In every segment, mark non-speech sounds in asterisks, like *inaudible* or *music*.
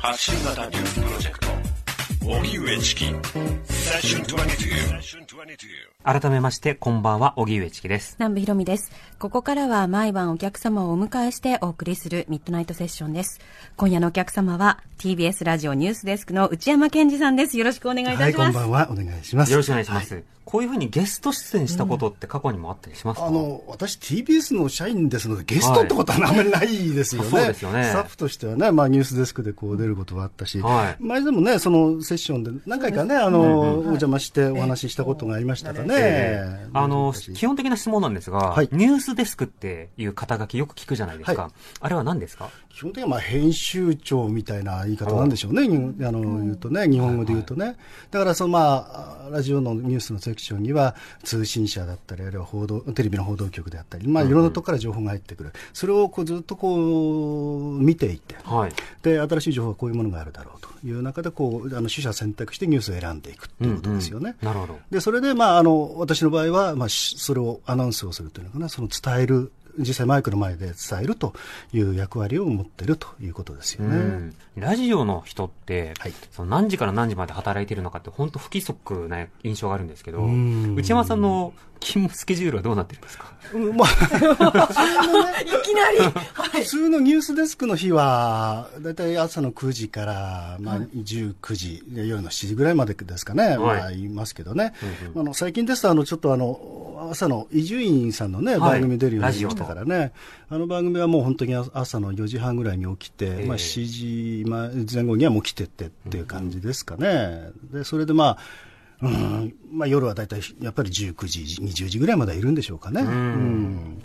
発信型ニ改めまして、こんばんは、荻上チキです。南部ひろみです。ここからは毎晩お客様をお迎えしてお送りするミッドナイトセッションです。今夜のお客様は TBS ラジオニュースデスクの内山健二さんです。よろしくお願いいたはい、します。こんばんは。お願いします。よろしくお願いします。こういうふうにゲスト出演したことって過去にもあったりしますか、あの、私 TBS の社員ですので、ゲストってことはあんまりないですよね。そうですよねスタッフとしてはね、まあニュースデスクでこう出ることがあったし、はい前でもね、そのセッションで何回かね、あの、お邪魔してお話ししたことがありましたかね。えーあの、昔基本的な質問なんですが、はい。ニュースデスクっていう肩書きよく聞くじゃないですか。はい。あれは何ですか？基本的にはまあ編集長みたいな言い方なんでしょうね、にあの言うとね、日本語で言うとね、だからそのまあ、ラジオのニュースのセクションには、通信社だったり、あるいは報道テレビの報道局であったり、まあ、いろんなところから情報が入ってくる、それをこうずっとこう見ていって、はい。で新しい情報はこういうものがあるだろうという中でこう、あの取捨選択してニュースを選んでいくっていうことですよね。うんうん。なるほど。でそれで、まあ、あの私の場合は、まあ、しそれをアナウンスをするというのかな、その伝える、実際マイクの前で伝えるという役割を持っているということですよね。うん。ラジオの人って、はい。その何時から何時まで働いてるのかって本当不規則な印象があるんですけど、ん。内山さんの勤務スケジュールはどうなってるんですか？うんまあ、*laughs* いきなり、はい。普。通のニュースデスクの日は、だいたい朝の9時から、まあ、19時、で夜の7時ぐらいまでですかね、まあ、言いますけどね、あの最近ですとあの、ちょっとあの朝の伊集院さんのね、はい。番組出るようになりましたからね、あの番組はもう本当に朝の4時半ぐらいに起きて、えまあ、7時前前後にはもう来てってっていう感じですかね。でそれでまあうん。まあ、夜はだいたいやっぱり19時、20時ぐらいまではいるんでしょうかね。うん。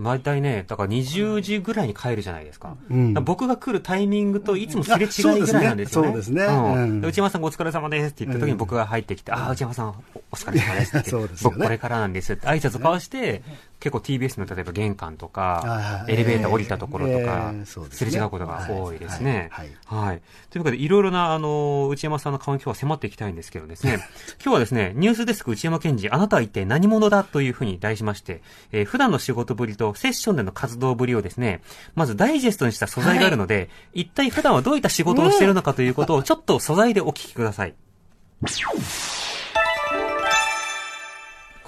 大体ね、だから20時ぐらいに帰るじゃないですか。うん。だから僕が来るタイミングといつもすれ違いぐらいなんですよね。そうですね。すね。うん。で内山さんごお疲れ様ですって言った時に僕が入ってきて、ああ、内山さんおお疲れ様ですって *laughs* ね。僕これからなんですって挨拶交わして、結構 TBS の例えば玄関とかは、いエレベーター降りたところとかすれ違うことが多いですね。はい。はい。ということで、いろいろな、あの、内山さんの顔に今日は迫っていきたいんですけどですね、*laughs* 今日はですね、ニュースデスク内山健二、あなたは一体何者だというふうに題しまして、えー普段の仕事ぶりとセッションでの活動ぶりをですね、まずダイジェストにした素材があるので、一体普段はどういった仕事をしているのかということをちょっと素材でお聞きください。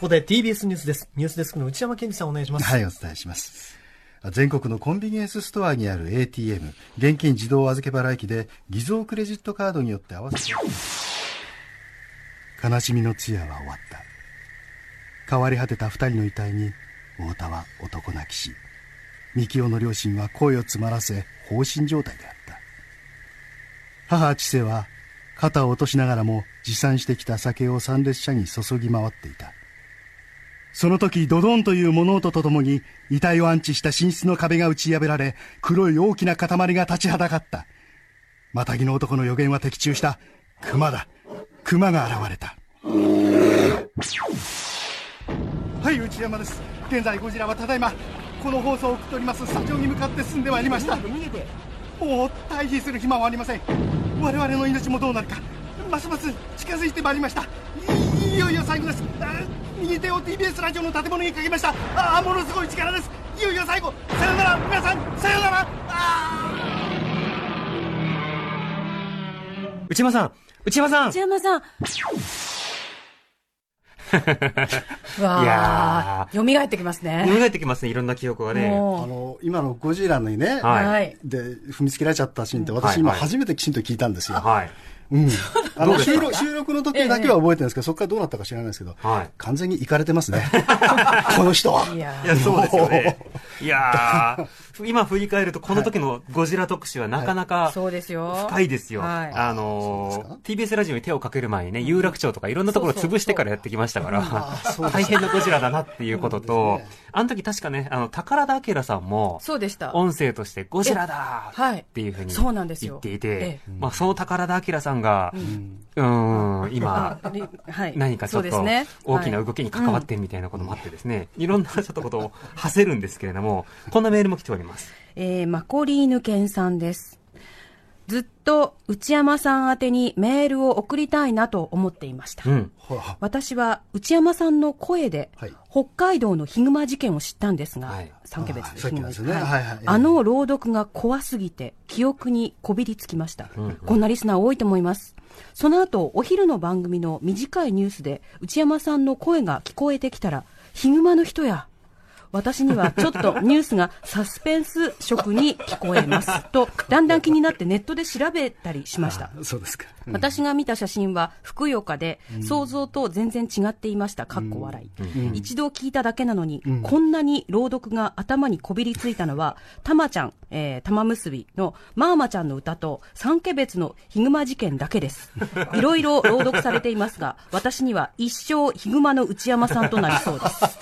ここで TBS ニュースです。ニュースデスクの内山健二さんお願いします。はい、お伝えします。全国のコンビニエンスストアにある ATM、現金自動預け払い機で偽造クレジットカードによって合わせて、悲しみの通夜は終わった。変わり果てた二人の遺体に、太田は男泣きし、三清の両親は声を詰まらせ、放心状態であった。母千世は、肩を落としながらも持参してきた酒を参列者に注ぎ回っていた。その時、ドドンという物音とともに、遺体を安置した寝室の壁が打ち破られ、黒い大きな塊が立ちはだかった。マタギの男の予言は的中した。熊だ。熊が現れた。はい、内山です。現在、ゴジラはただいま、この放送を送っておりますスタジオに向かって進んでまいりました。もう、退避する暇はありません。我々の命もどうなるか、ますます近づいてまいりました。いいよいよ最後です。あ右手を TBS ラジオの建物にかけました。ああ、ものすごい力です。いよいよ最後。さよなら、皆さん、さよなら。あ内山さん内山さん内山さん。う *laughs* わいやー、蘇ってきますね。蘇ってきますね、いろんな記憶がね。あもの、今のゴジラにね、う、はいはい。で、踏みつけられちゃったシーンって、はい私今はい初めてきちんと聞いたんですよ。はい。うん。あの収録、収録の時だけは覚えてるんですけど、そこからどうなったか知らないですけど、はい完全に行かれてますね。*laughs* この人は。いやそうですよね。*laughs* いやー、今振り返ると、この時のゴジラ特集はなかなかそうですよ。深いですよ。はいあのー、TBS ラジオに手をかける前にね、有楽町とかいろんなところを潰してからやってきましたから、大変なゴジラだなっていうことと、あの時確かね、あの、宝田明さんも、そうでした。音声としてゴジラだはいっていうふうにそうなんですよ言っていてえ、まあその宝田明さんが、うーん、今、*laughs* はい。何かちょっとそうですね大きな動きに関わってるみたいなこともあってですね、いろんなちょっとことを馳せるんですけれども、こんなメールも来ております。えー、マコリーヌ犬さんです。ずっと内山さん宛てにメールを送りたいなと思っていました。うん。私は内山さんの声で、はい。北海道のヒグマ事件を知ったんですが、はい。三家別ヒグマね。はいはい。あの朗読が怖すぎて記憶にこびりつきました、こんなリスナー多いと思います。その後お昼の番組の短いニュースで内山さんの声が聞こえてきたらヒグマの人や私にはちょっとニュースがサスペンス色に聞こえます *laughs* とだんだん気になってネットで調べたりしましたあそうですか。うん私が見た写真はふくよかで、想像と全然違っていました。かっこ笑い、一度聞いただけなのに、こんなに朗読が頭にこびりついたのは、*laughs* たまちゃん、えー、玉結びのまーまちゃんの歌と、三家別のヒグマ事件だけです。*laughs* いろいろ朗読されていますが、私には一生ヒグマの内山さんとなりそうです。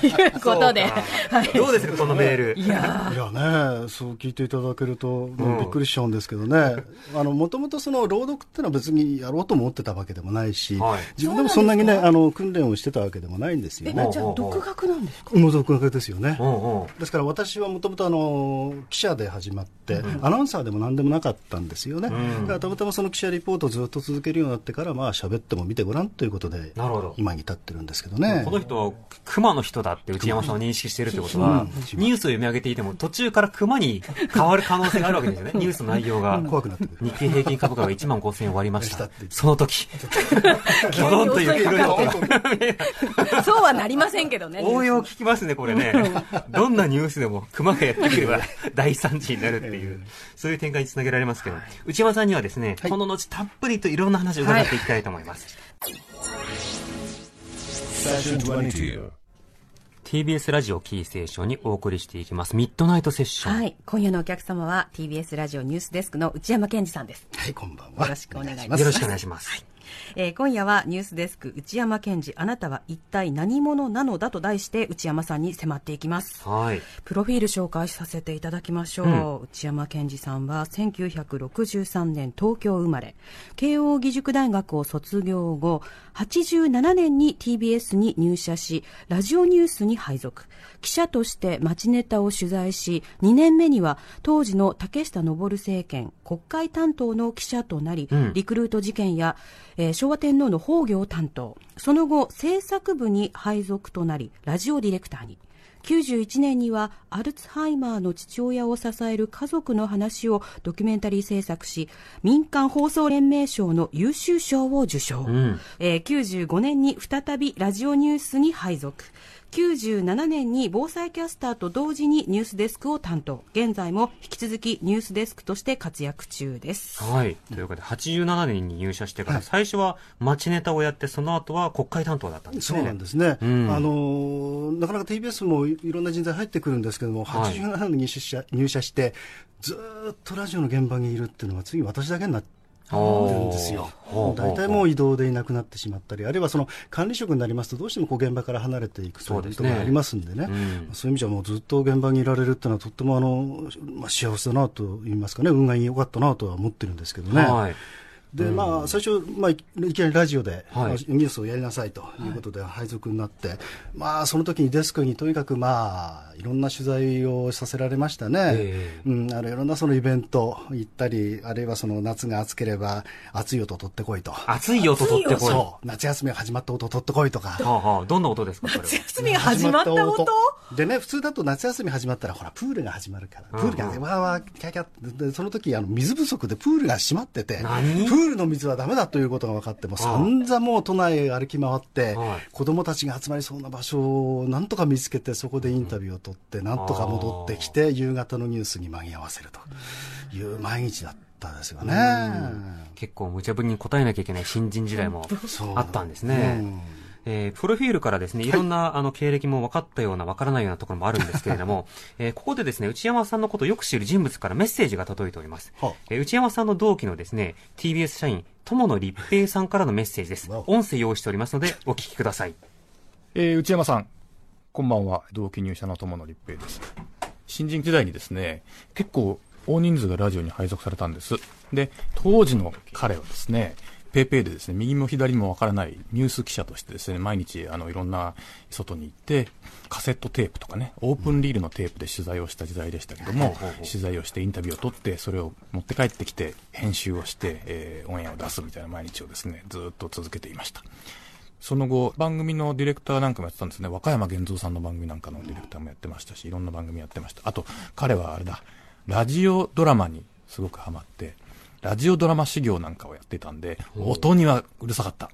ということで、はい。どうですか、このメール？いやいやね、そう聞いていただけると、びっくりしちゃうんですけどね、*laughs* あの、もともとその朗読ってのは別にやろうと思ってたわけでもないし、はい自分でもそんなにね、あの、訓練をしてたわけでもないんですよー、ねえ、。じゃあ独学なんですか？もう独学ですよね。うんうん。ですから私はもともとあの記者で始まって、アナウンサーでも何でもなかったんですよね、だからたまたまその記者リポートをずっと続けるようになってから、まあ喋っても見てごらんということでなるほど、今に至ってるんですけどね。この人は熊の人だって内山さんを認識しているってことは、ニュースを読み上げていても途中から熊に変わる可能性があるわけですよね。ニュースの内容が。怖くなってくる。日経平均株価が1万5000円割りました。その時、*laughs* ドドンという黒い。そうはなりませんけどね。応用聞きますね、これね。どんなニュースでも熊がやってくれば大惨事になるっていう、そういう展開につなげられますけど、内山さんにはですね、この後たっぷりといろんな話を伺っていきたいと思います。Session 22. TBS ラジオキーステーションにお送りしていきます。ミッドナイトセッション。はい。今夜のお客様は TBS ラジオニュースデスクの内山健二さんです。はい、こんばんは。よろしくお願いしますよろしくお願いします。えー今夜はニュースデスク内山健二あなたは一体何者なのだと題して内山さんに迫っていきます。はい。プロフィール紹介させていただきましょう。うん内山健二さんは1963年東京生まれ、慶応義塾大学を卒業後、87年に TBS に入社し、ラジオニュースに配属。記者として街ネタを取材し、2年目には当時の竹下登政権国会担当の記者となり、うんリクルート事件や、えー昭和天皇の崩御を担当。その後、制作部に配属となり、ラジオディレクターに。91年にはアルツハイマーの父親を支える家族の話をドキュメンタリー制作し民間放送連盟賞の優秀賞を受賞、んえー95年に再びラジオニュースに配属97年に防災キャスターと同時にニュースデスクを担当。現在も引き続きニュースデスクとして活躍中です。はい。ということで、87年に入社してから、最初は街ネタをやって、その後は国会担当だったんですね。そうなんですね、うん。あのなかなか TBS もいろんな人材入ってくるんですけども、はい。87年に入社入社して、ずーっとラジオの現場にいるっていうのは、次、私だけになってるんですよ。大体もう移動でいなくなってしまったり、あるいはその管理職になりますと、どうしてもこう現場から離れていくといううそですねことがありますんでね、うんそういう意味じゃ、もうずっと現場にいられるっていうのは、とってもあの、まあ、幸せだなと言いますかね、運が良かったなとは思ってるんですけどね。はい。で、まあ、最初、まあ、いいきなりラジオで、はい。まあニュースをやりなさいということで配属になって、まあ、その時にデスクにとにかく、まあ、いろんな取材をさせられましたね。えうん、あのいろんなそのイベント行ったり、あるいはその夏が暑ければ、暑い音取ってこいと。熱い音取ってこい。はそう、夏休みが始まった音取ってこいとか。あはあ、どんな音ですか、それは？休みが始まった音？でね、普通だと夏休み始まったら、ほら、プールが始まるから、プールがね、わーわー、キャキャって。で、その時、あの、水不足でプールが閉まってて、プ何ールの水はダメだということが分かって、もう散々もう都内歩き回ってはい、子供たちが集まりそうな場所をなんとか見つけて、そこでインタビューを取って、なんとか戻ってきて、夕方のニュースに間に合わせると。いう毎日だったですよね。結構無茶ぶりに答えなきゃいけない新人時代もあったんですね。うんえープロフィールからですね、いろんな、あの経歴も分かったような分からないようなところもあるんですけれども、*laughs* えーここでですね、内山さんのことをよく知る人物からメッセージが届いております。はあえー内山さんの同期のですね、TBS 社員、友野立平さんからのメッセージです。わ音声用意しておりますので、お聞きください。えー内山さん、こんばんは。同期入社の友野立平です。新人時代にですね、結構大人数がラジオに配属されたんです。で、当時の彼はですね、ペーペーでですね、右も左もわからないニュース記者としてですね、毎日、あの、いろんな外に行って、カセットテープとかね、オープンリールのテープで取材をした時代でしたけども、取材をしてインタビューを取って、それを持って帰ってきて、編集をして、えー、オンエアを出すみたいな毎日をですね、ずっと続けていました。その後、番組のディレクターなんかもやってたんですね。若山弦蔵さんの番組なんかのディレクターもやってましたし、いろんな番組やってました。あと、彼はあれだ、ラジオドラマにすごくハマって、ラジオドラマ修行なんかをやってたんで、音にはうるさかった。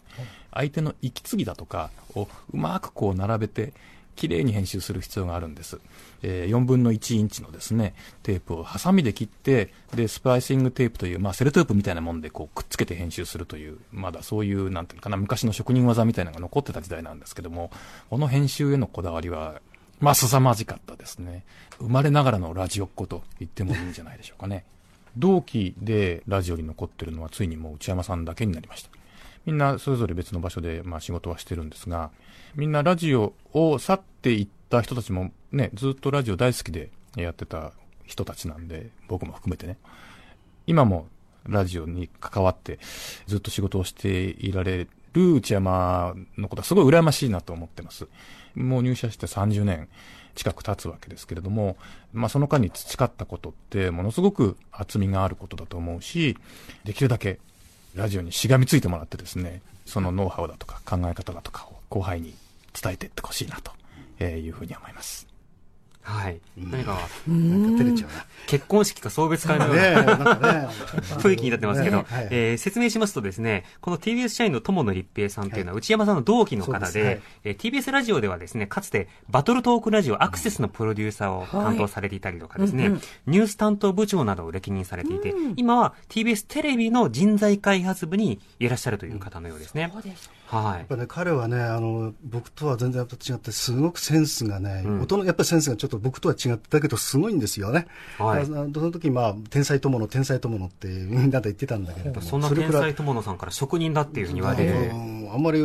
相手の息継ぎだとかをうまくこう並べて、綺麗に編集する必要があるんです。えー、4分の1インチのですね、テープをハサミで切って、で、スパイシングテープという、まあ、セルテープみたいなもんでこうくっつけて編集するという、まだそういう、なんていうかな、昔の職人技みたいなのが残ってた時代なんですけども、この編集へのこだわりは、まあ、凄まじかったですね。生まれながらのラジオっ子と言ってもいいんじゃないでしょうかね。同期でラジオに残ってるのはついにもう内山さんだけになりました。みんなそれぞれ別の場所でまあ仕事はしてるんですが、みんなラジオを去っていった人たちもね、ずっとラジオ大好きでやってた人たちなんで、僕も含めてね、今もラジオに関わってずっと仕事をしていられる内山のことはすごい羨ましいなと思ってます。もう入社して30年近く経つわけですけれども、まあその間に培ったことってものすごく厚みがあることだと思うし、できるだけラジオにしがみついてもらってですね、そのノウハウだとか考え方だとかを後輩に伝えていってほしいなというふうに思います。はい。何か、なんか照れちゃうな。結婚式か送別会のような *laughs* 雰囲気になってますけど、え説明しますとですね、この TBS 社員の友野立平さんというのは内山さんの同期の方で、え TBS ラジオではですね、かつてバトルトークラジオアクセスのプロデューサーを担当されていたりとかですね、ニュース担当部長などを歴任されていて、今は TBS テレビの人材開発部にいらっしゃるという方のようですね。そうですはい、やっぱね、彼はねあの、僕とは全然違って、すごくセンスがね、うん、音のやっぱりセンスがちょっと僕とは違ったけど、すごいんですよね。はい、その時まあ天才友の天才友のってみんなで言ってたんだけれども、そんな天才友のさんから職人だっていうふうに言われて、あんまり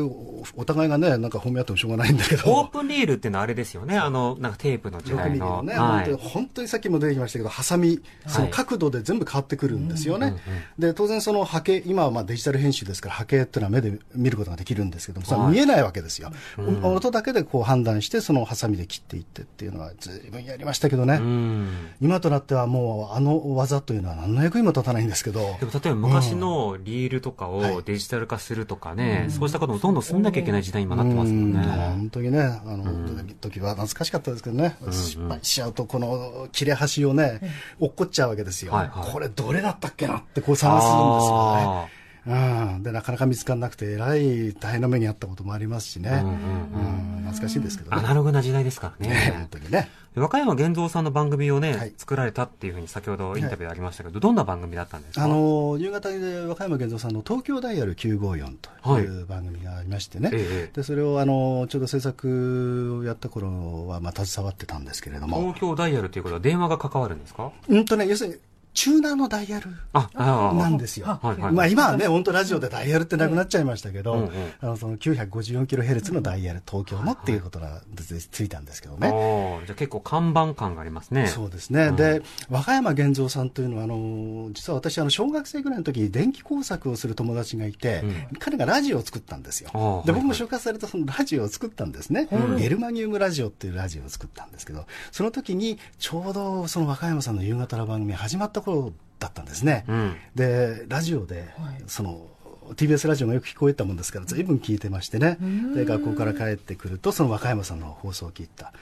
お互いがね、なんか褒め合ってもしょうがないんだけど、オープンリールっていうのはあれですよね、あのなんかテープの時代の。ね、はい、本当本当にさっきも出てきましたけど、ハサミ、その角度で全部変わってくるんですよね。で当然その波形、今はまあデジタル編集ですから、波形っていうのは目で見ることができるんですけども、見えないわけですよ、うん、音だけでこう判断して、そのハサミで切っていってっていうのは、ずいぶんやりましたけどね、うん、今となってはもう、あの技というのは、何の役にも立たないんですけど、でも例えば昔のリールとかをデジタル化するとかね、そうしたこともどんどん進んなきゃいけない時代に今なってますもんね。本当にね、あの、時は懐かしかったですけどね、失敗しちゃうと、この切れ端をね、落っこっちゃうわけですよ、これ、どれだったっけなってこう探すんですよね。うん、でなかなか見つからなくて、えらい大変な目にあったこともありますしね、うん、うん、懐かしいですけどね。アナログな時代ですからね。ね *laughs* 本当にね。和歌山源三さんの番組をね、はい、作られたっていうふうに先ほどインタビューありましたけど、はい、どんな番組だったんですか？あの夕方で和歌山源三さんの東京ダイヤル954という番組がありましてね、はい、でそれをあのちょうど制作をやった頃は、まあ、携わってたんですけれども。東京ダイヤルということは電話が関わるんですか？うんとね、要するにチューナーのダイヤルなんですよ。まあ今はね、本当ラジオでダイヤルってなくなっちゃいましたけど、あのその 954kHz のダイヤル、東京のっていうことがついたんですけどね。じゃあ結構看板感がありますね。そうですね。で、和歌山源三さんというのは、あの、実は私、あの、小学生ぐらいの時に電気工作をする友達がいて、彼がラジオを作ったんですよ。で、僕も紹介されたそのラジオを作ったんですね。ゲルマニウムラジオっていうラジオを作ったんですけど、その時にちょうどその和歌山さんの夕方の番組始まった頃だったんですね、うん、でラジオで、その TBS ラジオがよく聞こえたもんですからずいぶん聞いてましてね。で学校から帰ってくるとその和歌山さんの放送を聞いた。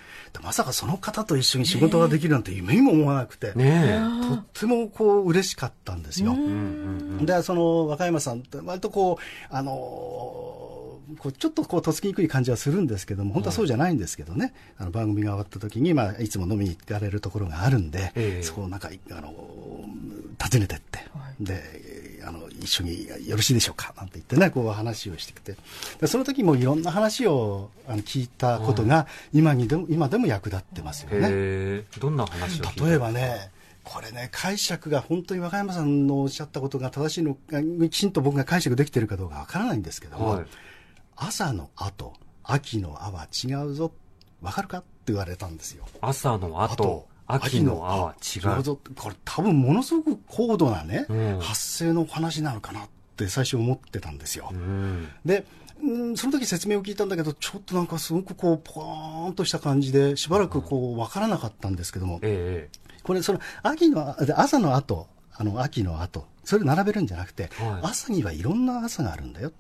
まさかその方と一緒に仕事ができるなんて夢にも思わなくて、ね、とってもこう嬉しかったんですよ。でその和歌山さんって割とこうあのこうちょっとこうとっつきにくい感じはするんですけども本当はそうじゃないんですけどね、あの番組が終わった時に、まあ、いつも飲みに行かれるところがあるんで、えー、そこをなんかあの訪ねてって、はい、であの一緒によろしいでしょうか？なんて言ってねこう話をしてきて。でその時もいろんな話をあの聞いたことが今にでも今でも役立ってますよね。どんな話を例えばねこれね、解釈が本当に和歌山さんのおっしゃったことが正しいのか、きちんと僕が解釈できてるかどうかわからないんですけども、はい、朝の後、秋のあは違うぞ。わかるか？って言われたんですよ。朝の後、秋のあは違う。これ多分ものすごく高度なね、うん、発声の話なのかなって最初思ってたんですよ。うん。で、うん、その時説明を聞いたんだけど、ちょっとなんかすごくこう、ポーンとした感じで、しばらくこう、わからなかったんですけども、えこれ、その、秋の、で朝の後、あの、秋の後、それ並べるんじゃなくて、はい朝にはいろんな朝があるんだよ。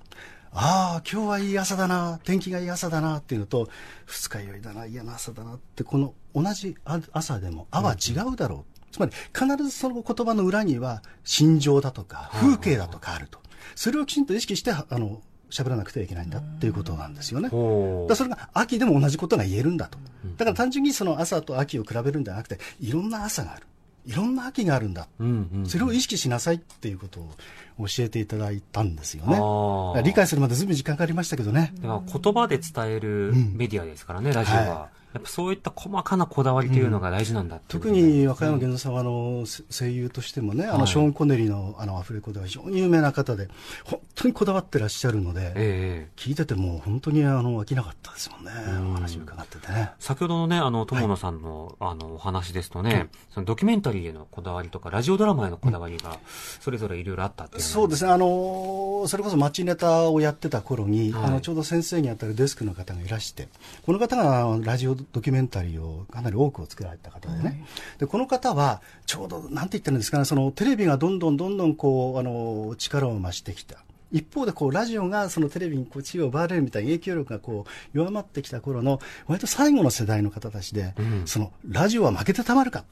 ああ、今日はいい朝だな、天気がいい朝だなっていうのと、二日酔いだな、嫌な朝だなって、この同じあ朝でも、あは違うだろう。つまり、必ずその言葉の裏には、心情だとか、風景だとかあると。それをきちんと意識して、あの、喋らなくてはいけないんだっていうことなんですよね。だそれが秋でも同じことが言えるんだと。だから単純にその朝と秋を比べるんじゃなくて、いろんな朝がある。いろんな秋があるんだ。う。うんうん。それを意識しなさいっていうことを教えていただいたんですよね。理解するまでずいぶん時間かかりましたけどね。言葉で伝えるメディアですからね、ラジオは。はやっぱそういった細かなこだわりというのが大事なんだうこ特に和歌山源三さんはあのせ声優としてもね、あはい。のショーン・コネリーのあのアフレコでは非常に有名な方で、本当にこだわってらっしゃるので、ええ聞いててもう本当にあの飽きなかったですもんね、お話を伺っててね。先ほどのね、あの、友野さんの、あの、お話ですとね、そのドキュメンタリーへのこだわりとか、ラジオドラマへのこだわりが、それぞれいろいろあったっていうそうですね、あのそれこそ街ネタをやってた頃に、はい。あのちょうど先生にあたるデスクの方がいらして、この方がラジオドキュメンタリーをかなり多くを作られた方でね、でこの方は、ちょうどなんて言ってるんですかね、そのテレビがどんどんどんどんこうあの力を増してきた。一方でこうラジオがそのテレビにこう地位を奪われるみたいな影響力がこう弱まってきた頃の割と最後の世代の方たちで、うんそのラジオは負けてたまるか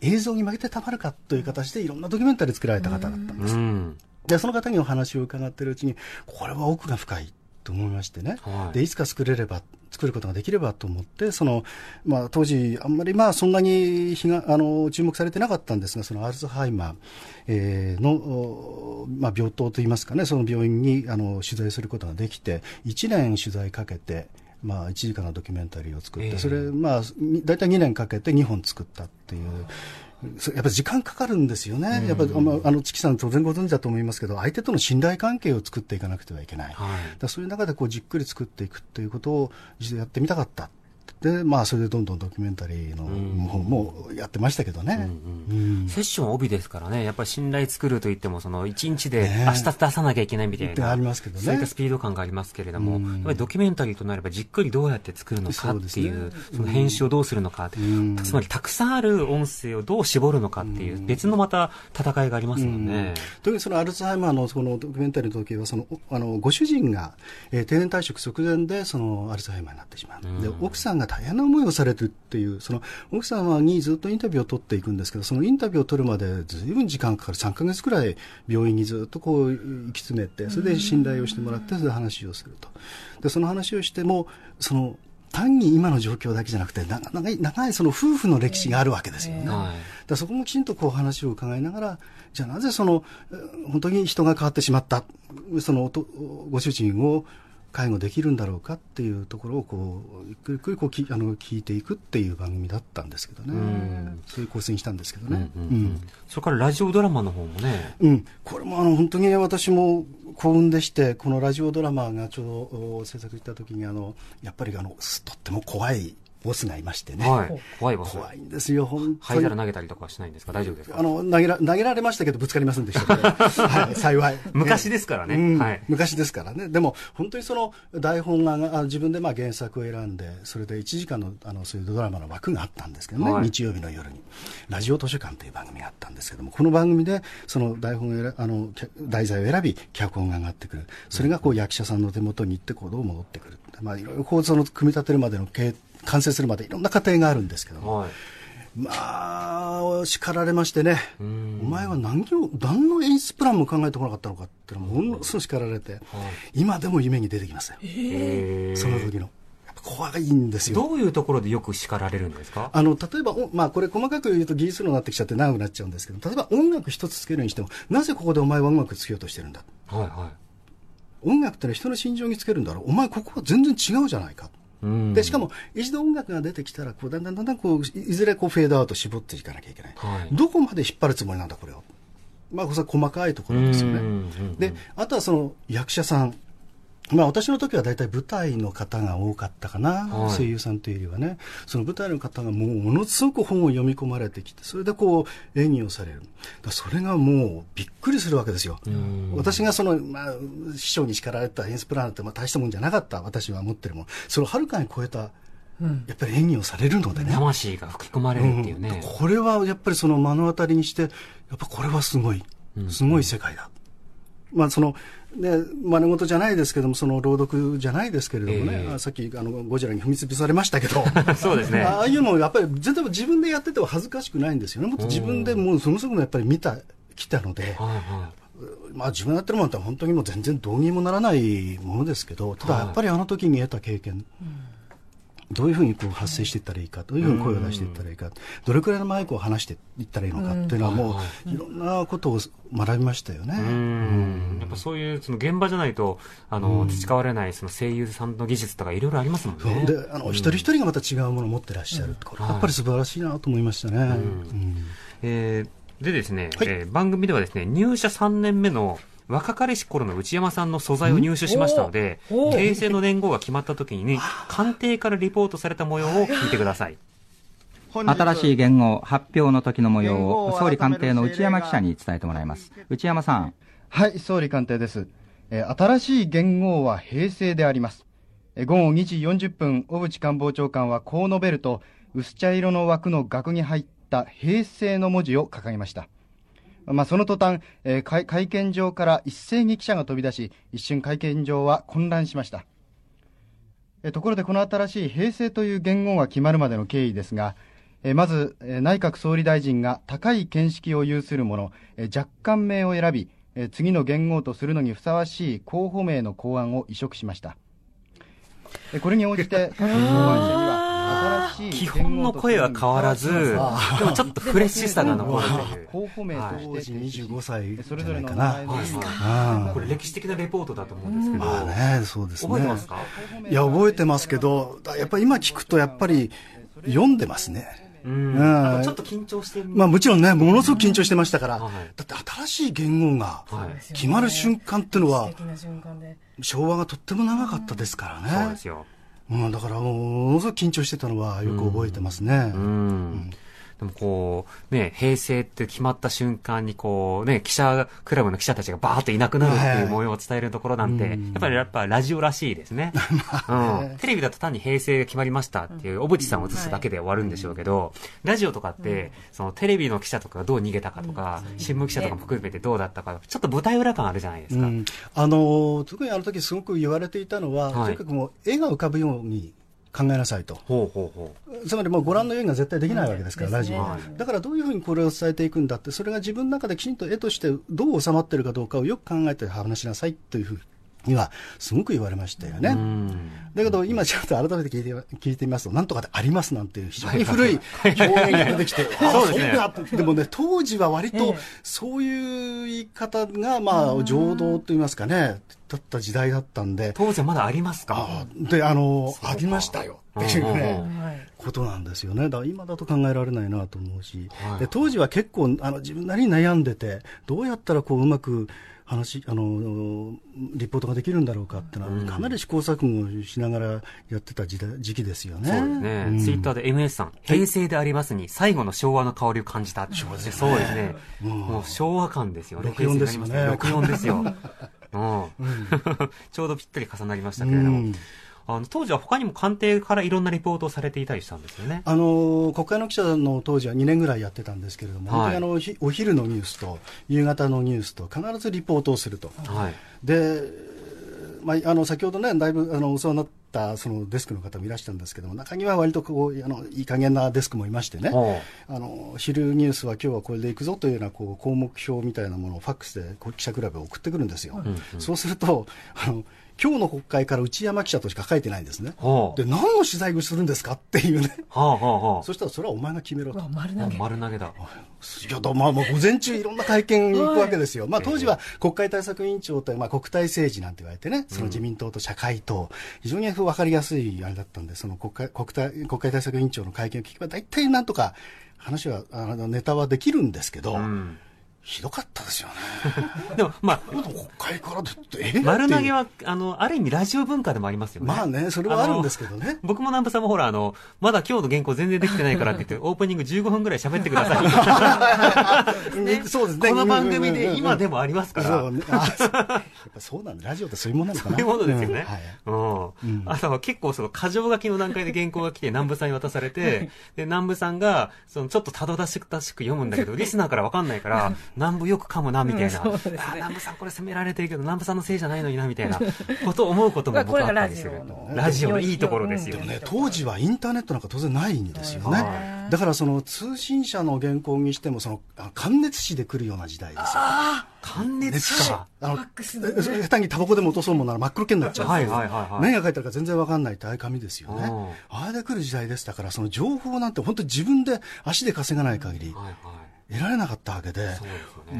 映像に負けてたまるかという形でいろんなドキュメンタリー作られた方だったんです。うん。で、その方にお話を伺ってるうちに、これは奥が深いと思いましてね。はいで、いつか作れれば、作ることができればと思って、その、まあ、当時、あんまりまあ、そんなに日が、あの、注目されてなかったんですが、そのアルツハイマー、えーの、おまあ、病棟といいますかね、その病院に、あの、取材することができて、1年取材かけて、まあ、1時間のドキュメンタリーを作って、ええそれ、まあ、に大体2年かけて2本作ったっていう。そやっぱり時間かかるんですよね。やっぱり、あの、あの、チキさん当然ご存知だと思いますけど、相手との信頼関係を作っていかなくてはいけない。はい。らそういう中でこうじっくり作っていくっていうことを実はやってみたかった。で、まあ、それでどんどんドキュメンタリーの方もやってましたけどね。うんセッションは帯ですからね、やっぱり信頼作るといっても、その1日でね明日出さなきゃいけないみたいな、ってありますけどね。そういったスピード感がありますけれども、うん。やっぱりドキュメンタリーとなればじっくりどうやって作るのかっていう、そね。その編集をどうするのか、ん。つまりたくさんある音声をどう絞るのかっていう、別のまた戦いがありますもんね。特にそのアルツハイマーのそのドキュメンタリーの時はそのあのご主人が、えー定年退職直前でそのアルツハイマーになってしまう、うん。で奥さんが大変な思いをされてるっていうその奥様にずっとインタビューを取っていくんですけどそのインタビューを取るまでずいぶん時間かかる3か月くらい病院にずっとこう行き詰めてそれで信頼をしてもらってそれで話をするとでその話をしてもその単に今の状況だけじゃなくて長長い長いその夫婦の歴史があるわけですよね。はい。だそこもきちんとこう話を伺いながら、じゃあなぜその、えー本当に人が変わってしまった、そのご主人を介護できるんだろうかっていうところをこう、ゆっくりゆっくりこうきあの聞いていくっていう番組だったんですけどね。ん。そういう構成にしたんですけどね。うんうんうんそれからラジオドラマの方もね、うん、これもあの本当に私も幸運でして、このラジオドラマがちょうどお制作した時にあの、やっぱりあのとっても怖いボスがいましてね。はい。怖いわ、それ。怖いんですよ、本当に。灰皿。投げたりとかはしないんですか？大丈夫ですか？あの投げら投げられましたけどぶつかりませんでしたけど、*laughs* はい、幸い。*laughs* 昔ですからね。うん。はい。昔ですからね。でも本当にその台本があ自分でまあ原作を選んでそれで1時間のあのそういうドラマの枠があったんですけどね、はい。日曜日の夜に。ラジオ図書館という番組があったんですけどもこの番組でその台本を選あの題材を選び脚本が上がってくる。それがこう役者さんの手元に行ってこうどう戻ってくる、まあ、いろいろこうその組み立てるまでの経完成するまでいろんな過程があるんですけども、はい。まあ、叱られましてね、お前は何を、何の演出プランも考えてこなかったのかってもものすごい叱られて、今でも夢に出てきますよ、えーその時の。怖いんですよ。どういうところでよく叱られるんですか？あの例えば、おまあ、これ細かく言うと技術論になってきちゃって長くなっちゃうんですけど、例えば音楽一つつけるにしても、なぜここでお前は音楽つけようとしてるんだ。はいは音楽ってのは人の心情につけるんだろう。お前ここは全然違うじゃないか。で、しかも、一度音楽が出てきたら、こう、だんだんだんだん、こう、いいずれこう、フェードアウト絞っていかなきゃいけない。はいどこまで引っ張るつもりなんだ、これを。まあ、細かいところですよね。で、あとはその、役者さん。まあ私の時は大体舞台の方が多かったかな、はい声優さんというよりはね、その舞台の方がもうものすごく本を読み込まれてきて、それでこう演技をされる。それがもうびっくりするわけですよ。私がその、まあ、師匠に叱られたエンスプランってまあ大したもんじゃなかった、私は思ってるもん。それをはるかに超えた、やっぱり演技をされるのでね。魂が吹き込まれるっていうね。うんこれはやっぱりその目の当たりにして、やっぱこれはすごい、すごい世界だ。まあその、ね、真似事じゃないですけども、その朗読じゃないですけれどもね、ええ。あさっきあのゴジラに踏み潰されましたけど、そうですね。ああいうのもやっぱり全然自分でやってては恥ずかしくないんですよね。もっと自分でもうそもそもやっぱり見た、来たので、まあ自分がやってるものって本当にもう全然どうにもならないものですけど、ただやっぱりあの時に得た経験、どういうふうにこう発声していったらいいか、どういうふうに声を出していったらいいか、どれくらいのマイクを離していったらいいのかっていうのはもういろんなことを学びましたよね。やっぱそういう、その現場じゃないと、あの、培われない、その声優さんの技術とかいろいろありますもんね。であの、一人一人がまた違うものを持ってらっしゃる、これやっぱり素晴らしいなと思いましたね。うん。えーでですね、はい。えー番組ではですね、入社3年目の若かりし頃の内山さんの素材を入手しましたので、平成の年号が決まった時に、ね、*laughs* 官邸からリポートされた模様を聞いてください。*laughs* 新しい言語発表の時の模様を総理官邸の内山記者に伝えてもらいます内山さんはい、総理官邸です。えー新しい元号は平成であります。えー午後2時40分、小渕官房長官はこう述べると、薄茶色の枠の額に入った平成の文字を掲げました。まあ、その途端、えー会会見場から一斉に記者が飛び出し、一瞬会見場は混乱しました。えーところでこの新しい平成という元号が決まるまでの経緯ですが、えーまず、えー内閣総理大臣が高い見識を有する者、えー若干名を選び、えー次の元号とするのにふさわしい候補名の考案を移植しました。えーこれに応じて、考案基本の声は変わらず、でもちょっとフレッシュさが残るという。候補名当時25歳それぞれのじゃないかな。これ歴史的なレポートだと思うんですけど、まあね、そうですね。覚えてますか？いや、覚えてますけど、だやっぱり今聞くと、やっぱり読んでますね。ちょっと緊張してる。まあもちろんね、ものすごく緊張してましたから、はいだって新しい言語がはい決まる瞬間っていうのは。昭和がとっても長かったですからね。そうですよ。うん、だからものすごく緊張してたのはよく覚えてますね。うん。でもこう、ね、平成って決まった瞬間にこう、ね、記者クラブの記者たちがバーッといなくなるっていう模様を伝えるところなんて、やっぱりやっぱラジオらしいです *laughs* ね。うん。テレビだと単に平成が決まりましたっていう、小渕さんを映すだけで終わるんでしょうけど、ラジオとかって、そのテレビの記者とかがどう逃げたかとか、新聞記者とかも含めてどうだったか、ちょっと舞台裏感あるじゃないですか。うん、あの特にあの時すごく言われていたのは、はい。とにかくもう絵が浮かぶように考えなさいと。ほうほうほう。つまりもうご覧のようには絶対できないわけですから、ラジオははいだからどういうふうにこれを伝えていくんだって、それが自分の中できちんと絵としてどう収まってるかどうかをよく考えて話しなさいというふうには、すごく言われましたよね。うん。だけど今ちょっと改めて聞いて聞いてみますと、なんとかでありますなんていう非常に古い表現が出てきて、あ *laughs* そうですね。でもね、当時は割とそういう言い方が、まあ、情動と言いますかね、だった時代だったんで、当時はまだありますか？あで、あの、ありましたよっていうねうん、ことなんですよね。だから今だと考えられないなと思うし、はい。で当時は結構あの自分なりに悩んでて、どうやったらこううまく話、あの、リポートができるんだろうかってのは、かなり試行錯誤しながらやってた時代時期ですよね。そうですね。んツイッターで MS さん、平成でありますに、最後の昭和の香りを感じた。そうですね。もう昭和感ですよね。64ですよね平成になります64ですよ。*laughs* うん。*laughs* ちょうどぴったり重なりましたけれどもうん。あの当時は他にも官邸からいろんなリポートをされていたりしたんですよね。あの国会の記者の当時は2年ぐらいやってたんですけれども、はいあのひお昼のニュースと夕方のニュースと必ずリポートをすると。はい。で、まあ、あの先ほどね、だいぶあのお世話になったそのデスクの方もいらしたんですけども、中には割とこうあのいい加減なデスクもいましてね、ほあの昼ニュースは今日はこれでいくぞというようなこう項目表みたいなものをファックスで記者クラブへ送ってくるんですよ。そうするとあの今日の国会から内山記者としか書いてないんですね。ほうで、何の取材をするんですかっていうね。はあはあはそしたらそれはお前が決めろと。あ。丸投げだ。いやだまあ、もう午前中いろんな会見に行くわけですよ。まあ当時は国会対策委員長という、まあ国対政治なんて言われてね、その自民党と社会党、非常に分かりやすいあれだったんで、その国会国対国会対策委員長の会見を聞けば大体なんとか話は、あのネタはできるんですけど、うん。ひどかったですよね。*laughs* でも、まあ、国会からでって、え丸投げは。は、あの、ある意味ラジオ文化でもありますよね。まあね、それはあるんですけどね。僕も南部さんもほら、あの、まだ今日の原稿全然できてないからって言って、*laughs* オープニング15分ぐらい喋ってください。*laughs* ねそうですね。この番組で今でもありますから。そうね。あそうやっぱそうなんだ。ラジオってそういうものなのかな。そういうものですよね。うん。あと結構その、過剰書きの段階で原稿が来て、南部さんに渡されて、で、南部さんが、その、ちょっとたどたしく読むんだけど、リスナーからわかんないから、南部よく噛むな、みたいな。うんねあ、南部さんこれ責められてるけど、南部さんのせいじゃないのにな、みたいな *laughs* ことを思うことも僕はあったりするラジオ。のラジオのいいところですよでもね、当時はインターネットなんか当然ないんですよね。はだからその通信社の原稿にしても、その、あ感熱紙で来るような時代ですよ。関熱か。あの、え下手にタバコでも落とそうもんなら真っ黒けになっちゃう。はいはいはいはい何が書いてあるか全然わかんないってああいう紙ですよねうん。あれで来る時代でしたから、その情報なんて本当に自分で足で稼がない限りはいはい。得られなかったわけで、ね。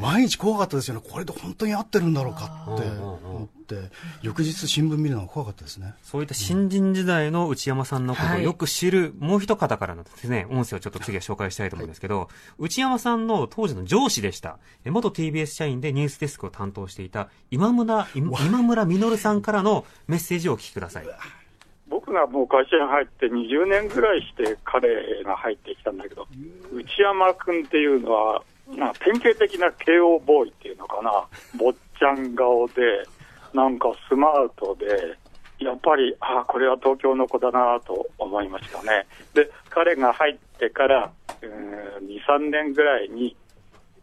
毎日怖かったですよね。これで本当に合ってるんだろうかって思って、翌日新聞見るのが怖かったですね。そういった新人時代の内山さんのことをよく知る、もう一方からのですね、音声をちょっと次は紹介したいと思うんですけど、内山さんの当時の上司でした、え元 TBS 社員でニュースデスクを担当していた今村、今今村実さんからのメッセージをお聞きください。僕がもう会社に入って20年ぐらいして彼が入ってきたんだけど、内山君っていうのは、まあ、典型的な慶応ボーイっていうのかな、坊ちゃん顔で、なんかスマートで、やっぱり、ああ、これは東京の子だなと思いましたね。で、彼が入ってから、うん、2、3年ぐらいに、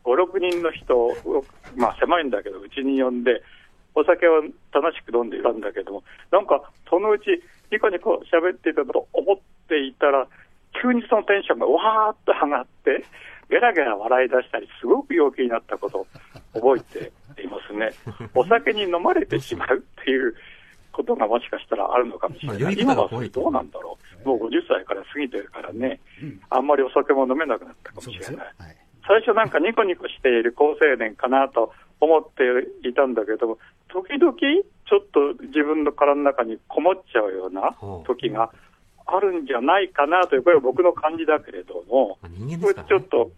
5、6人の人を、まあ狭いんだけど、うちに呼んで、お酒を楽しく飲んでいたんだけども、なんかそのうちニコニコ喋っていたと思っていたら、急にそのテンションがわーっと上がって、ゲラゲラ笑い出したり、すごく陽気になったことを覚えていますね。*laughs* お酒に飲まれてしまうっていうことがもしかしたらあるのかもしれない。今は方が多いとどうなんだろう。もう50歳から過ぎてるからね、あんまりお酒も飲めなくなったかもしれない。はい最初なんかニコニコしている高青年かなと思っていたんだけども、時々ちょっと自分の体の中にこもっちゃうような時があるんじゃないかなという、これは僕の感じだけれども、これ。ちょっと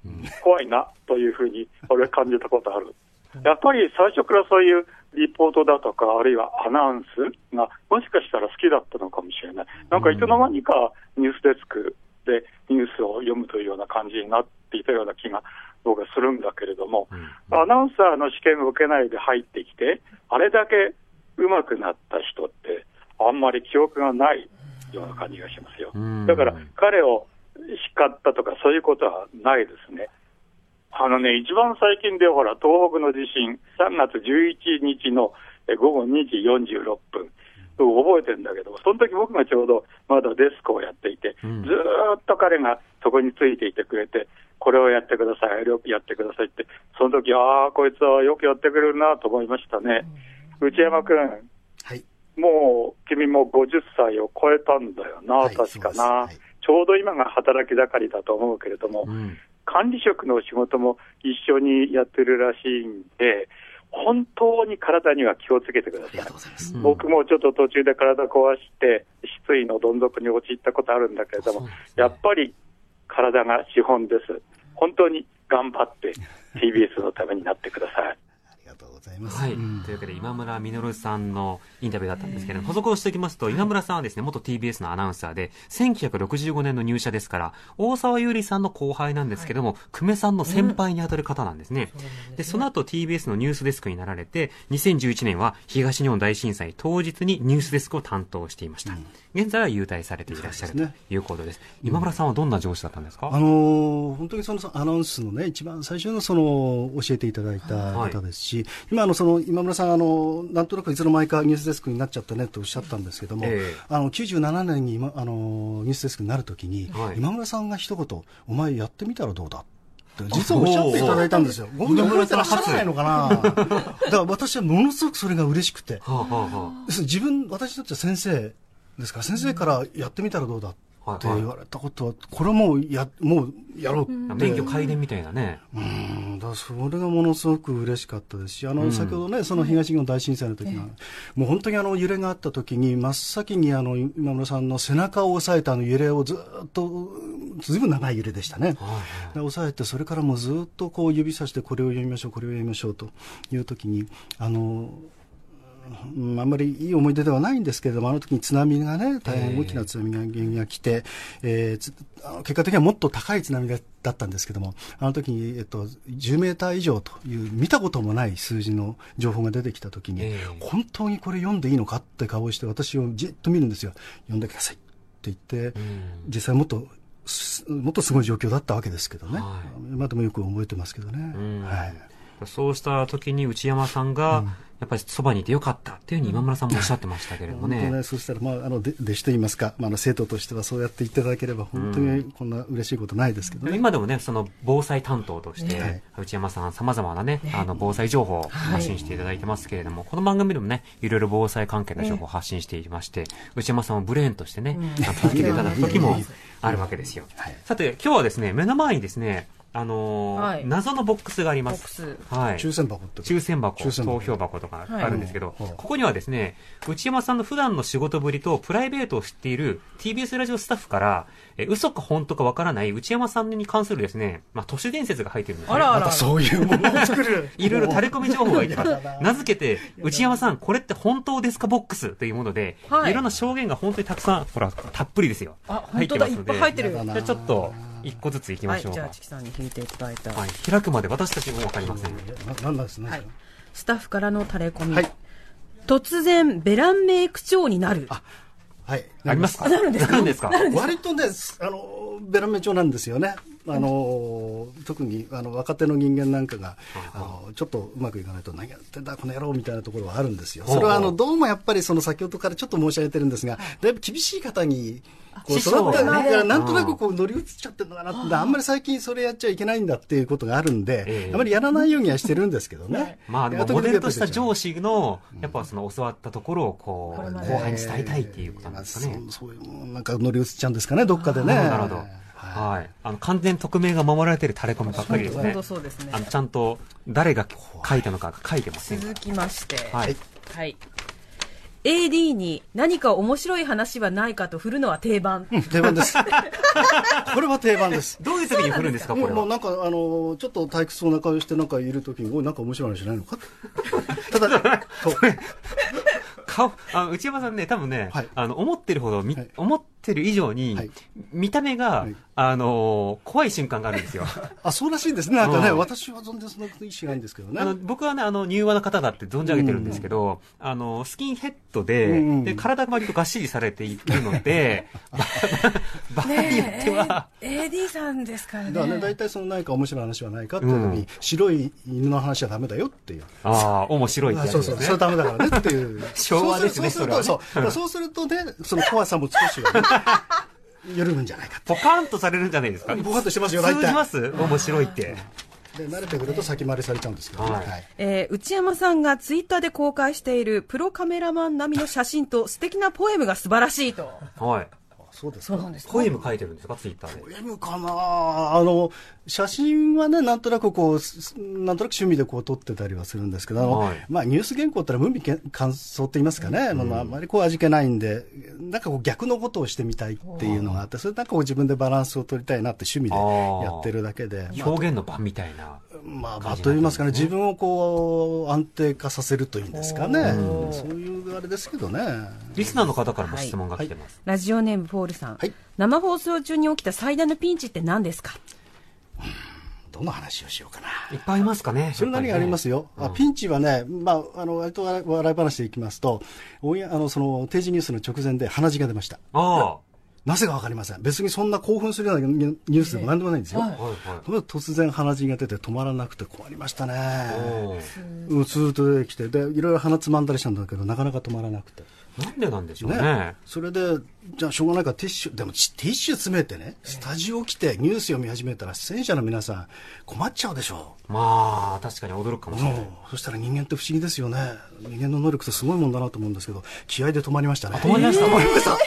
怖いなというふうに俺は感じたことある。やっぱり最初からそういうリポートだとか、あるいはアナウンスがもしかしたら好きだったのかもしれない。なんかいつの間にかニュースデスクでニュースを読むというような感じになっていたような気が僕はするんだけれども、アナウンサーの試験を受けないで入ってきて、あれだけ上手くなった人って、あんまり記憶がないような感じがしますようん。だから彼を叱ったとかそういうことはないですね。あのね、一番最近でほら、東北の地震、3月11日のえ午後2時46分、覚えてるんだけど、その時僕がちょうどまだデスクをやっていて、うんずーっと彼がそこについていてくれて、これをやってください、あれをやってくださいって、その時ああ、こいつはよくやってくれるなと思いましたね。内山君、はい。もう君も50歳を超えたんだよな、はい確かな、はいちょうど今が働き盛りだと思うけれども、うん。管理職の仕事も一緒にやってるらしいんで、本当に体には気をつけてくださいありがとう。ございます。僕もちょっと途中で体壊して、失意のどん底に陥ったことあるんだけれども、やっぱり体が資本です。本当に頑張って *laughs* TBS のためになってください。ありがとうございます。はい。うん。というわけで、今村実さんのインタビューだったんですけれども、補足をしておきますと、今村さんはですね、元 TBS のアナウンサーで、1965年の入社ですから、大沢優里さんの後輩なんですけども、久米さんの先輩に当たる方なんですね。で、その後 TBS のニュースデスクになられて、2011年は東日本大震災当日にニュースデスクを担当していました。現在は優待されていらっしゃるということです。今村さんはどんな上司だったんですか？あのー本当にそのアナウンスのね、一番最初のその教えていただいた方ですし、今あのその今村さんあのなんとなくいつの間にかニュースデスクになっちゃったねとおっしゃったんですけども、ええ。あの97年に今あのニュースデスクになるときに、はい。今村さんが一言お前やってみたらどうだ？って実はおっしゃっていただいたんですよ。ごめん今村覚えてらっしゃらないのかな。だから私はものすごくそれが嬉しくて、自分私にとっては先生ですから先生からやってみたらどうだ？ってって言われたことは、これはもうや、もうやろうって。免許改伝みたいなね。うん、だそれがものすごく嬉しかったですし、あの、先ほどね、その東日本大震災の時が、もう本当にあの揺れがあった時に、真っ先にあの、今村さんの背中を押さえたあの揺れをずっと、ずいぶん長い揺れでしたね。で押さえて、それからもうずっとこう指さして、これを読みましょう、これを読みましょうという時に、あの、うんあんまりいい思い出ではないんですけれども、あの時に津波がね、大変大きな津波がが来て、えー結果的にはもっと高い津波だだったんですけども、あの時に、えっと、10メーター以上という見たこともない数字の情報が出てきた時に、本当にこれ読んでいいのかって顔をして私をじっと見るんですよ。読んでくださいって言って、実際もっと、すもっとすごい状況だったわけですけどね。今でもよく覚えてますけどね。はい。そうした時に内山さんが、やっぱりそばにいてよかったっていうふうに今村さんもおっしゃってましたけれどもね。ね、そしたら、まあ、あの、で弟子といいますか、まあ、あの、生徒としてはそうやっていただければ、本当にこんな嬉しいことないですけどね。今でもね、その防災担当として、ね。内山さん様々なね、あの、防災情報を発信していただいてますけれども、この番組でもね、いろいろ防災関係の情報を発信していまして、内山さんをブレーンとしてね、助けていただく時もあるわけですよ。さて、今日はですね、目の前にですね、あのーはい。謎のボックスがあります。はい。抽選箱って抽選箱、抽選箱。投票箱とかはい。あるんですけど、ここにはですね、内山さんの普段の仕事ぶりとプライベートを知っている TBS ラジオスタッフから、え嘘か本当かわからない内山さんに関するですね、まあ、都市伝説が入ってるんですね。あらあら。そういうものを作る。*laughs* いろいろ垂れ込み情報がいっぱい名付けて、内山さん、これって本当ですかボックスというもので、はい。い、ろんな証言が本当にたくさん、ほら、たっぷりですよ。あ本当だ。入ってますので。いっぱい入ってるじゃあちょっと、一個ずついきまはい、しょうか。じゃあ、チキさんに引いていただいた。はい、開くまで私たちもわかりません。ななんなんですね？はいスタッフからの垂れ込み。はい突然、ベランメイク長になる。はい。ありますか？なるんですか？なんですか？割とね、あの、ベラメ調なんですよね。あの、特に、あの、若手の人間なんかが、あの、ちょっとうまくいかないと、何やってんだ、この野郎みたいなところはあるんですよ。それは、あの、どうもやっぱり、その、先ほどからちょっと申し上げてるんですが、だいぶ厳しい方に、こう、育ったねから、なんとなくこう、乗り移っちゃってるのかなって、あんまり最近それやっちゃいけないんだっていうことがあるんで、ええ。あまりやらないようにはしてるんですけどね。まあでも、モデルとした上司の、やっぱその教わったところを、こう、後輩に伝えたいっていうことなんですかね。そうそういう、なんか乗り移っちゃうんですかね、どっかでね。なるほど。はい。あの、完全匿名が守られている垂れ込みばっかりですね。そうですねあ。の、ちゃんと、誰が書いたのか書いてません続きまして。はい。はい。AD に何か面白い話はないかと振るのは定番。定番です。*laughs* これは定番です。どういう時に振るんですか、これは？もなんか、あの、ちょっと退屈そうな顔してなんかいるときに、おい、なんか面白い話ないのか？*laughs* ただ、そう顔、あの内山さんね、多分ね、はいあの、思ってるほど、みはい思ってる以上に、はい見た目が、いあのー怖い瞬間があるんですよ。*laughs* あ、そうらしいんですね。なんかね、うん私は全然そんな意思ないんですけどね。あの僕はね、あの、柔和な方だって存じ上げてるんですけど、あの、スキンヘッドで、うんうんで、体が割とがっしりされているので、*laughs* *laughs* 場合によっては、AD さんですからね。だからね、大体その何か面白い話はないかっていう時に、うん白い犬の話はダメだよっていう。ああ、面白いってあそうそう。それダメだからねっていう。昭和ですねそうすると、それはねそうそうするとね、その怖さも少しはね、緩むんじゃないかポカンとされるんじゃないですか？ポカンとしてますよ大体通じます？面白いって。で、慣れてくると先回りされちゃうんですけどね。はいはいえー内山さんがツイッターで公開しているプロカメラマン並みの写真と素敵なポエムが素晴らしいと。はい。そうですか？ですポエム書いてるんですか、ツイッターで。ポエムかな？あの、写真はね、なんとなくこう、すなんとなく趣味でこう撮ってたりはするんですけど、あのはいまあニュース原稿ってのは無味乾燥って言いますかね、あのあんまりこう味気ないんで、なんかこう逆のことをしてみたいっていうのがあって、それなんかこう自分でバランスを取りたいなって趣味でやってるだけで。まあ表現の場みたいな。まあ、まあ、と言いますかね、自分をこう、安定化させるというんですかね。そういうあれですけどね。リスナーの方からも質問が来てます。ラジオネームポールさん。はい生放送中に起きた最大のピンチって何ですか？どの話をしようかな。いっぱいありますかね。それなりにありますよ。あピンチはね、まあ、あの、割と笑い話でいきますと、オンエアあの、その、定時ニュースの直前で鼻血が出ました。あなぜかわかりません。別にそんな興奮するようなニュースでも何でもないんですよ。あ。はいはい。突然鼻血が出て止まらなくて困りましたね。うん、ずーっと出てきて、で、いろいろ鼻つまんだりしたんだけど、なかなか止まらなくて。なんでなんでしょうね。ね、それで、じゃあしょうがないからティッシュ、でもちティッシュ詰めてね、スタジオ来てニュース読み始めたら出演者の皆さん困っちゃうでしょまあ、確かに驚くかもしう。れない。うん、そしたら人間って不思議ですよね。人間の能力ってすごいもんだなと思うんですけど、気合で止まりましたね。止まりました止まりました。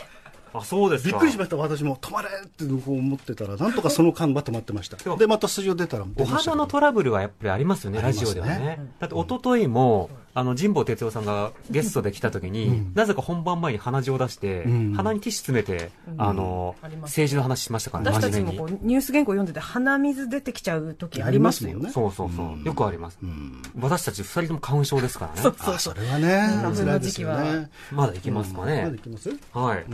あ、そうですびっか。くりしました、私も。止まれって思ってたら、なんとかその間は止まってました。で、またスタジオ出たら出お肌のトラブルはやっぱりありますよね、ラジオではね。だって、一昨日も、あの、神保哲夫さんがゲストで来た時に、なぜか本番前に鼻血を出して、ん鼻にティッシュ詰めて、あの、あります政治の話しましたからね、私たち。もこうニュース原稿読んでて鼻水出てきちゃう時あありりまよ。ますすもんね。そうそうそう。よくあります。私たち二人とも花粉症ですからね。あ、それはね、花粉辛いですよの時期はね。まだいきますかまだねい。きます？はい。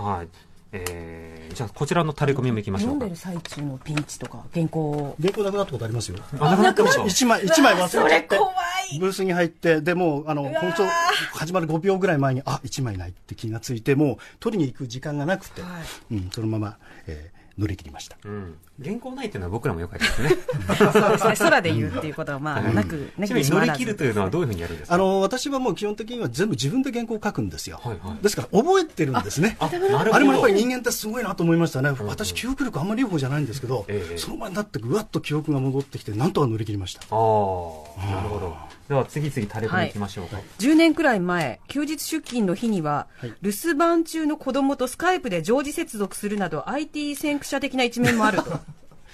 はい。えー、じゃあ、こちらのタレコミもいきましょうか読んで。る最中のピンチとか原稿を原稿なくなったことありますよ。あ、なくなった一枚、一枚忘れちゃって。怖いブースに入って、でもう、あの、本当始まる5秒ぐらい前に、あ、一枚ないって気がついて、もう、取りに行く時間がなくて、うん、そのまま、えー乗り切りました。うん。原稿ないっていうのは僕らもよくありますね。そうですね空で言うっていうことはまあなくなちなみに乗りきにしもあらず切るというのはどういうふうにやるんですか？あの、私はもう基本的には全部自分で原稿を書くんですよ。はいはいですから、覚えてるんですね。あ、れもやっぱり人間ってすごいなと思いましたね。私、記憶力あんまりいい方じゃないんですけど、ええその前になってぐわっと記憶が戻ってきて、なんとか乗り切りました。ああ、なるほど。では次々タレコミい。きましょうか。10年くらい前休日出勤の日には、はい。留守番中の子供とスカイプで常時接続するなど IT 先駆者的な一面もあると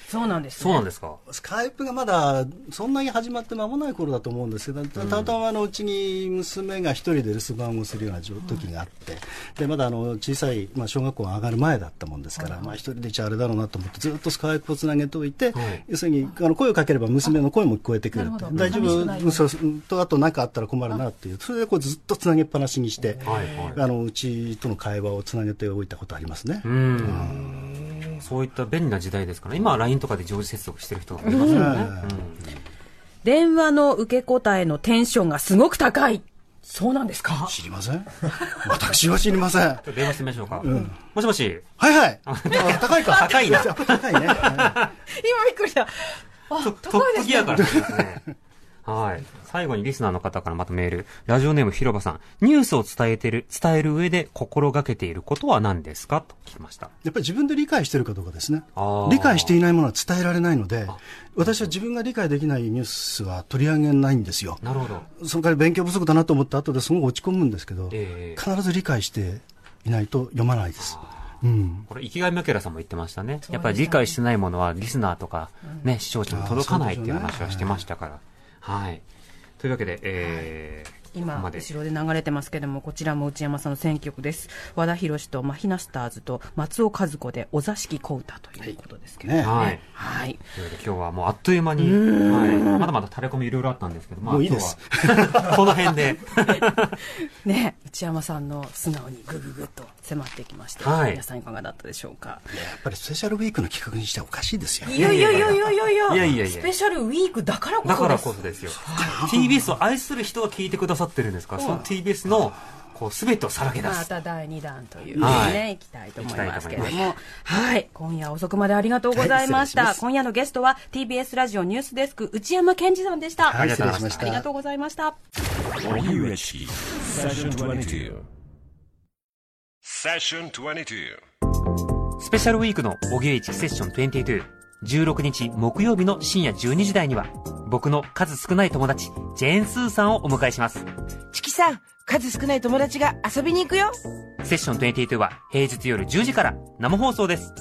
そうなんです、ね、そうなんですか。スカイプがまだそんなに始まって間もない頃だと思うんですけど、たたまたまあのうちに娘が一人で留守番をするような時があって、でまだあの小さい、まあ、小学校が上がる前だったもんですから、まあ、一人でじゃあれだろうなと思って、ずっとスカイプをつなげておいて、はい。要するにあの声をかければ娘の声も聞こえてくる大丈夫？そうと、あと何かあったら困るなっていう、それでこうずっとつなげっぱなしにして、はいはい。あのうちとの会話をつなげておいたことありますね。うん。そういった便利な時代ですから、今は LINE とかで常時接続してる人がいますよね。電話の受け答えのテンションがすごく高いそうなんですか？知りません私は知りません。*laughs* うん電話してみましょうか。もしもし。はいはい。あ *laughs* 高いか。高いな高いね。は今びっくりしたあトト高いですねップギアからですね。はい。最後にリスナーの方からまたメール。ラジオネーム広場さん。ニュースを伝えてる、伝える上で心がけていることは何ですか？と聞きました。いやっぱり自分で理解してるかどうかですね。理解していないものは伝えられないので、私は自分が理解できないニュースは取り上げないんですよ。なるほど。その代わり勉強不足だなと思った後ですごく落ち込むんですけど、ええ必ず理解していないと読まないです。うん。これ、生きがいマケラさんも言ってましたね。やっぱり理解してないものはリスナーとか、ね、視聴者に届かないっていう話はしてましたから。はい。というわけで、えー、ここ今まで。後ろで流れてますけどもこちらも内山さんの選曲です。和田博とマヒナスターズと松尾和子でお座敷小歌ということですけどね。はい。はい。というわけで今日はもうあっという間に、はい、まだまだ垂れ込みいろいろあったんですけど、まあ、もういいです。この辺で、*laughs* ね内山さんの素直にグググッと迫ってきまして、はい。皆さんいかがだったでしょうか？やっぱりスペシャルウィークの企画にしてはおかしいですよ。いやいやいやいやいや。いやいやいやいや。スペシャルウィークだからこそですだからこそですよ。TBS を愛する人が聞いてくださってるんですか？ら、その TBS の、こう、すべてをさらけ出。ますた第2弾というね、はい。行きたいと思います。けれども、はい、今夜遅くまでありがとうございました。はい今夜のゲストは TBS ラジオニュースデスク内山健二さんでした。はい。ありがとうございました。荻上チキ Session 22 Session 22スペシャルウィークのおぎゅういちセッション22。16日木曜日の深夜12時台には、僕の数少ない友達、ジェーン・スーさんをお迎えします。チキさん、数少ない友達が遊びに行くよ。セッション22は平日夜10時から生放送です。